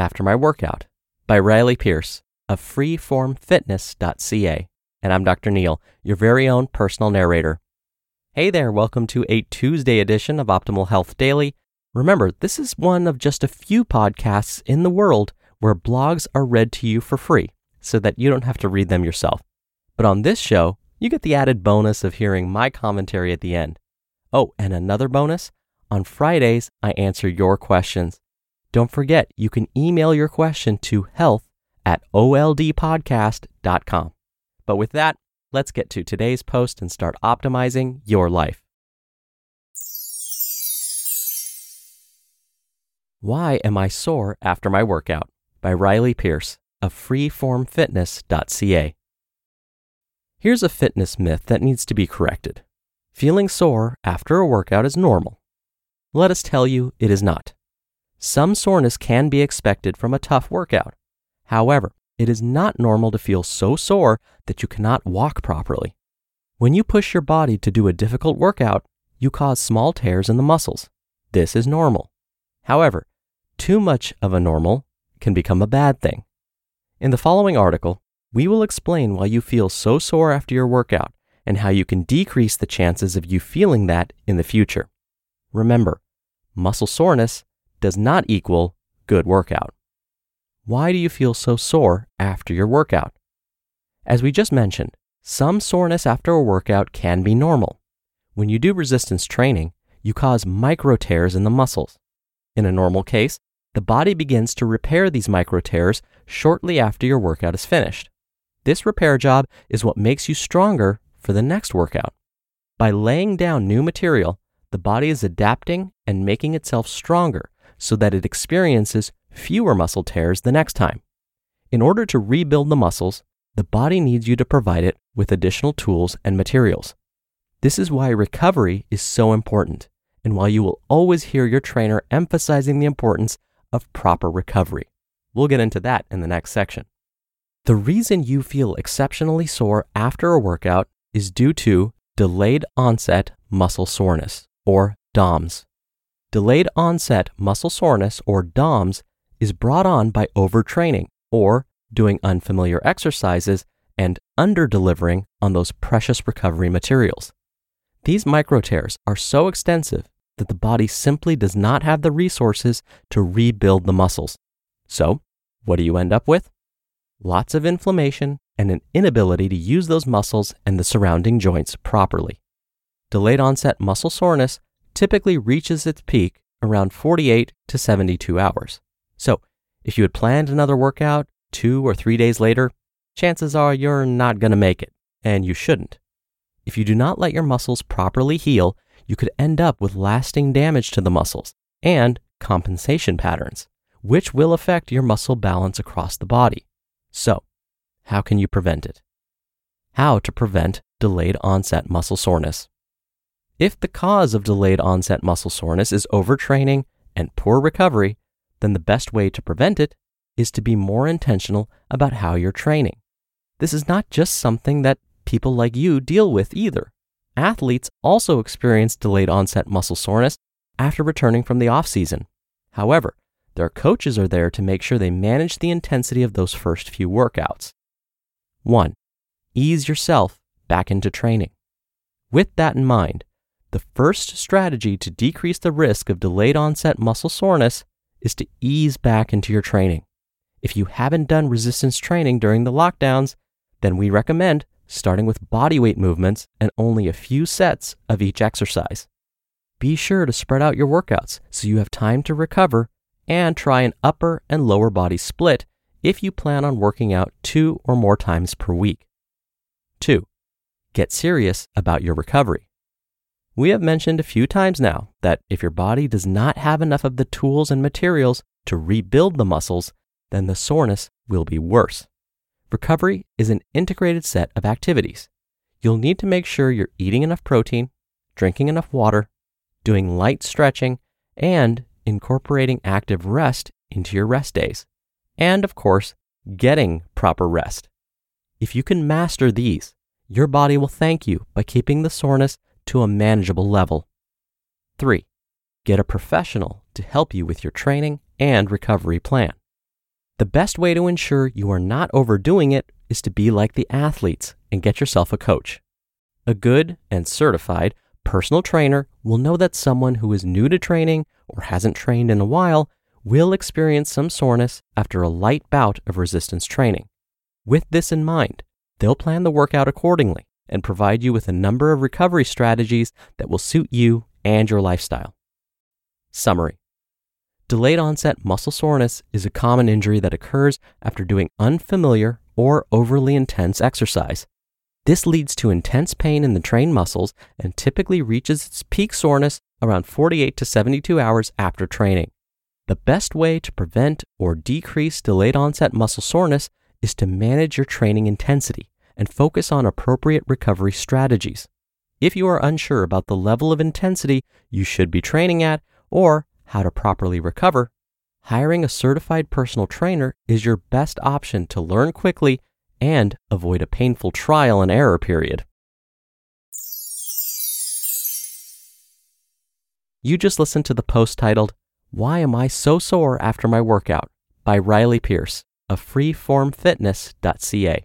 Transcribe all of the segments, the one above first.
After My Workout? by Riley Pearce of freeformfitness.ca. And I'm Dr. Neal, your very own personal narrator. Hey there, welcome to a Tuesday edition of Optimal Health Daily. Remember, this is one of just a few podcasts in the world where blogs are read to you for free so that you don't have to read them yourself. But on this show, you get the added bonus of hearing my commentary at the end. Oh, and another bonus on Fridays, I answer your questions. Don't forget, you can email your question to health at oldpodcast.com. But with that, let's get to today's post and start optimizing your life. Why Am I Sore After My Workout? by Riley Pearce of freeformfitness.ca. Here's a fitness myth that needs to be corrected. Feeling sore after a workout is normal. Let us tell you it is not. Some soreness can be expected from a tough workout. However, it is not normal to feel so sore that you cannot walk properly. When you push your body to do a difficult workout, you cause small tears in the muscles. This is normal. However, too much of a normal can become a bad thing. In the following article, we will explain why you feel so sore after your workout and how you can decrease the chances of you feeling that in the future. Remember, muscle soreness does not equal good workout. Why do you feel so sore after your workout? As we just mentioned, some soreness after a workout can be normal. When you do resistance training, you cause micro tears in the muscles. In a normal case, the body begins to repair these micro tears shortly after your workout is finished. This repair job is what makes you stronger for the next workout. By laying down new material, the body is adapting and making itself stronger so that it experiences fewer muscle tears the next time. In order to rebuild the muscles, the body needs you to provide it with additional tools and materials. This is why recovery is so important, and why you will always hear your trainer emphasizing the importance of proper recovery. We'll get into that in the next section. The reason you feel exceptionally sore after a workout is due to delayed onset muscle soreness, or DOMS. Delayed onset muscle soreness, or DOMS, is brought on by overtraining or doing unfamiliar exercises and under-delivering on those precious recovery materials. These micro tears are so extensive that the body simply does not have the resources to rebuild the muscles. So, what do you end up with? Lots of inflammation and an inability to use those muscles and the surrounding joints properly. Delayed onset muscle soreness typically reaches its peak around 48 to 72 hours. So, if you had planned another workout two or three days later, chances are you're not going to make it, and you shouldn't. If you do not let your muscles properly heal, you could end up with lasting damage to the muscles and compensation patterns, which will affect your muscle balance across the body. So, how can you prevent it? How to prevent delayed onset muscle soreness. If the cause of delayed onset muscle soreness is overtraining and poor recovery, then the best way to prevent it is to be more intentional about how you're training. This is not just something that people like you deal with either. Athletes also experience delayed onset muscle soreness after returning from the off season. However, their coaches are there to make sure they manage the intensity of those first few workouts. 1. Ease yourself back into training. With that in mind, the first strategy to decrease the risk of delayed onset muscle soreness is to ease back into your training. If you haven't done resistance training during the lockdowns, then we recommend starting with bodyweight movements and only a few sets of each exercise. Be sure to spread out your workouts so you have time to recover and try an upper and lower body split if you plan on working out two or more times per week. 2. Get serious about your recovery. We have mentioned a few times now that if your body does not have enough of the tools and materials to rebuild the muscles, then the soreness will be worse. Recovery is an integrated set of activities. You'll need to make sure you're eating enough protein, drinking enough water, doing light stretching, and incorporating active rest into your rest days. And of course, getting proper rest. If you can master these, your body will thank you by keeping the soreness to a manageable level. 3. Get a professional to help you with your training and recovery plan. The best way to ensure you are not overdoing it is to be like the athletes and get yourself a coach. A good and certified personal trainer will know that someone who is new to training or hasn't trained in a while will experience some soreness after a light bout of resistance training. With this in mind, they'll plan the workout accordingly and provide you with a number of recovery strategies that will suit you and your lifestyle. Summary Delayed onset muscle soreness is a common injury that occurs after doing unfamiliar or overly intense exercise. This leads to intense pain in the trained muscles and typically reaches its peak soreness around 48 to 72 hours after training. The best way to prevent or decrease delayed onset muscle soreness is to manage your training intensity and focus on appropriate recovery strategies. If you are unsure about the level of intensity you should be training at or how to properly recover, hiring a certified personal trainer is your best option to learn quickly and avoid a painful trial and error period. You just listened to the post titled, Why Am I So Sore After My Workout? by Riley Pearce of freeformfitness.ca.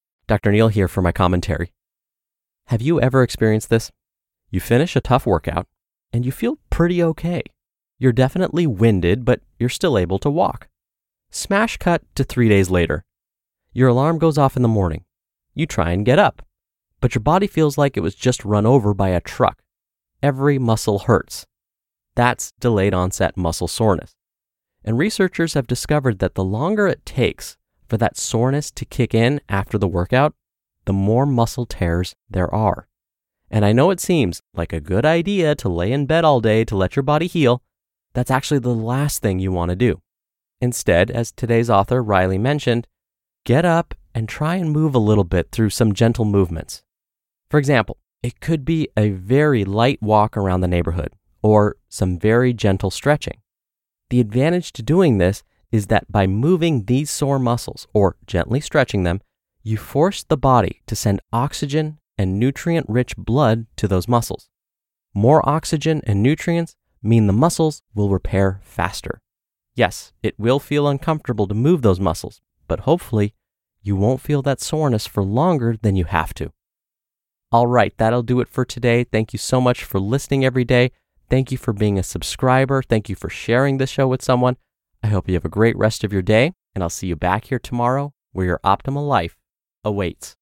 Dr. Neal here for my commentary. Have you ever experienced this? You finish a tough workout and you feel pretty okay. You're definitely winded, but you're still able to walk. Smash cut to three days later. Your alarm goes off in the morning. You try and get up, but your body feels like it was just run over by a truck. Every muscle hurts. That's delayed onset muscle soreness. And researchers have discovered that the longer it takes for that soreness to kick in after the workout, the more muscle tears there are. And I know it seems like a good idea to lay in bed all day to let your body heal. That's actually the last thing you want to do. Instead, as today's author Riley mentioned, get up and try and move a little bit through some gentle movements. For example, it could be a very light walk around the neighborhood or some very gentle stretching. The advantage to doing this is that by moving these sore muscles or gently stretching them, you force the body to send oxygen and nutrient rich blood to those muscles. More oxygen and nutrients mean the muscles will repair faster. Yes, it will feel uncomfortable to move those muscles, but hopefully you won't feel that soreness for longer than you have to. All right, that'll do it for today. Thank you so much for listening every day. Thank you for being a subscriber. Thank you for sharing the show with someone. I hope you have a great rest of your day, and I'll see you back here tomorrow where your optimal life awaits.